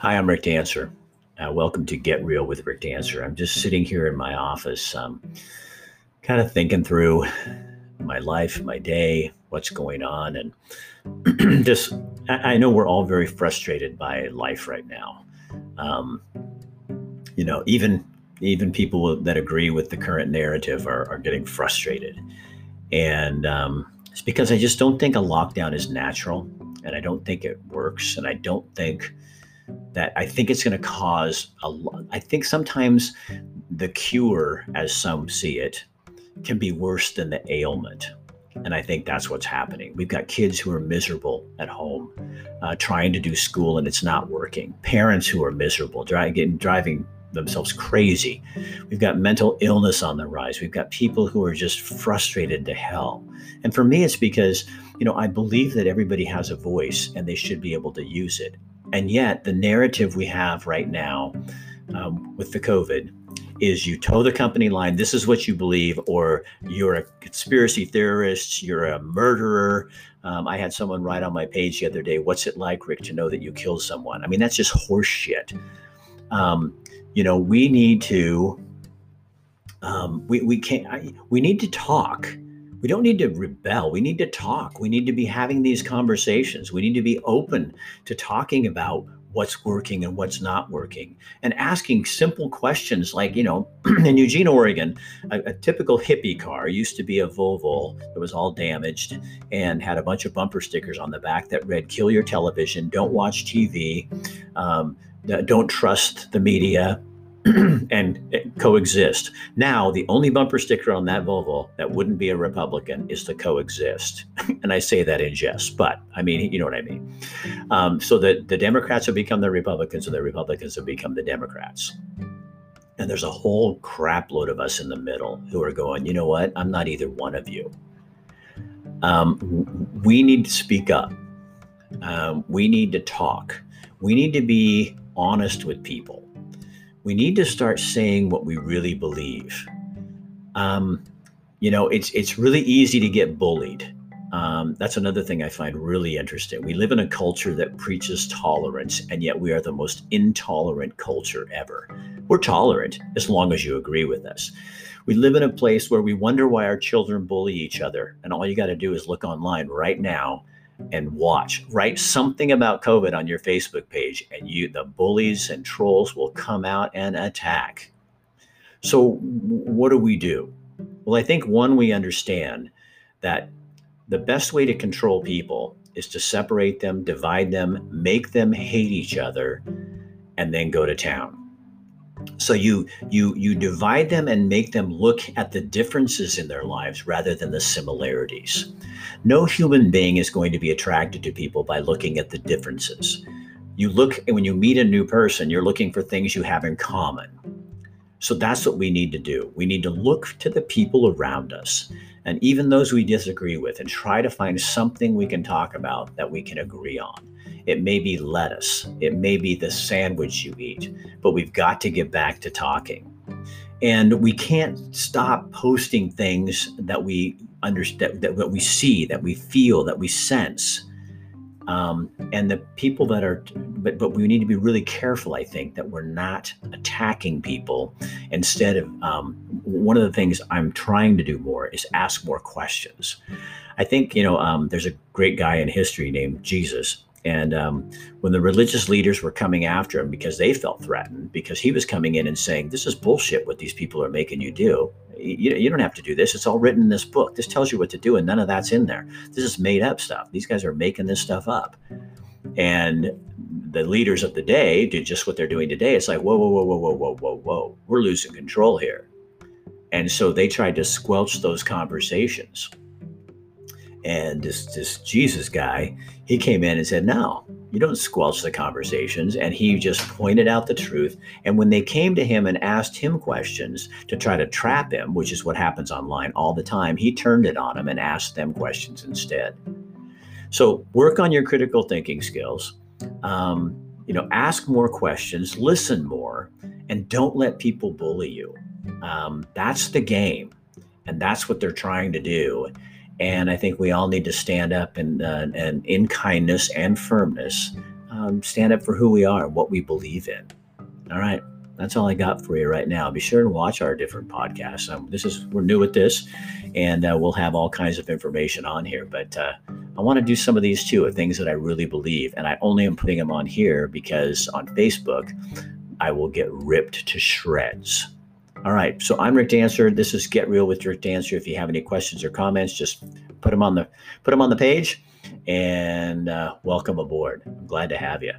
Hi, I'm Rick Dancer. Uh, welcome to Get Real with Rick Dancer. I'm just sitting here in my office, um, kind of thinking through my life, my day, what's going on, and just I, I know we're all very frustrated by life right now. Um, you know, even even people that agree with the current narrative are, are getting frustrated, and um, it's because I just don't think a lockdown is natural, and I don't think it works, and I don't think that I think it's going to cause a lot. I think sometimes the cure, as some see it, can be worse than the ailment. And I think that's what's happening. We've got kids who are miserable at home, uh, trying to do school and it's not working. Parents who are miserable, driving, driving themselves crazy. We've got mental illness on the rise. We've got people who are just frustrated to hell. And for me, it's because, you know, I believe that everybody has a voice and they should be able to use it. And yet, the narrative we have right now um, with the COVID is you toe the company line, this is what you believe, or you're a conspiracy theorist, you're a murderer. Um, I had someone write on my page the other day, What's it like, Rick, to know that you killed someone? I mean, that's just horseshit. Um, you know, we need to. Um, we, we can't I, we need to talk we don't need to rebel. We need to talk. We need to be having these conversations. We need to be open to talking about what's working and what's not working and asking simple questions like, you know, in Eugene, Oregon, a, a, typical hippie car used to be a Volvo that was all damaged and had a bunch of bumper stickers on the back that read, kill your television, don't watch TV, um, don't trust the media, and coexist. Now, the only bumper sticker on that Volvo that wouldn't be a Republican is to coexist. and I say that in jest, but I mean, you know what I mean. Um, so that the Democrats have become the Republicans and the Republicans have become the Democrats. And there's a whole crap load of us in the middle who are going, you know what? I'm not either one of you. Um, we need to speak up. Um, we need to talk. We need to be honest with people we need to start saying what we really believe. Um, you know, it's it's really easy to get bullied. Um, that's another thing I find really interesting. We live in a culture that preaches tolerance, and yet we are the most intolerant culture ever. We're tolerant as long as you agree with us. We live in a place where we wonder why our children bully each other, and all you got to do is look online right now and watch. Write something about COVID on your Facebook page, and you the bullies and trolls will come out and attack. So, what do we do? Well, I think one, we understand that the best way to control people is to separate them, divide them, make them hate each other, and then go to town so you you you divide them and make them look at the differences in their lives rather than the similarities. No human being is going to be attracted to people by looking at the differences. You look when you meet a new person you're looking for things you have in common. So that's what we need to do. We need to look to the people around us and even those we disagree with and try to find something we can talk about that we can agree on it may be lettuce. It may be the sandwich you eat, but we've got to get back to talking. And we can't stop posting things that we understand, that, that we see, that we feel, that we sense. Um, and the people that are, but, but we need to be really careful, I think, that we're not attacking people. Instead of, um, one of the things I'm trying to do more is ask more questions. I think, you know, um, there's a great guy in history named Jesus and um, when the religious leaders were coming after him because they felt threatened, because he was coming in and saying, This is bullshit what these people are making you do. You, you don't have to do this. It's all written in this book. This tells you what to do, and none of that's in there. This is made up stuff. These guys are making this stuff up. And the leaders of the day did just what they're doing today. It's like, whoa, whoa, whoa, whoa, whoa, whoa, whoa, whoa. We're losing control here. And so they tried to squelch those conversations. And this, this Jesus guy, he came in and said, No, you don't squelch the conversations. And he just pointed out the truth. And when they came to him and asked him questions to try to trap him, which is what happens online all the time, he turned it on them and asked them questions instead. So work on your critical thinking skills. Um, you know, ask more questions, listen more, and don't let people bully you. Um, that's the game, and that's what they're trying to do. And I think we all need to stand up and, uh, and in kindness and firmness, um, stand up for who we are, what we believe in. All right. That's all I got for you right now. Be sure to watch our different podcasts. Um, this is we're new at this, and uh, we'll have all kinds of information on here. But uh, I want to do some of these too, things that I really believe, and I only am putting them on here because on Facebook, I will get ripped to shreds. All right, so I'm Rick Dancer. This is Get Real with Rick Dancer. If you have any questions or comments, just put them on the put them on the page, and uh, welcome aboard. I'm glad to have you.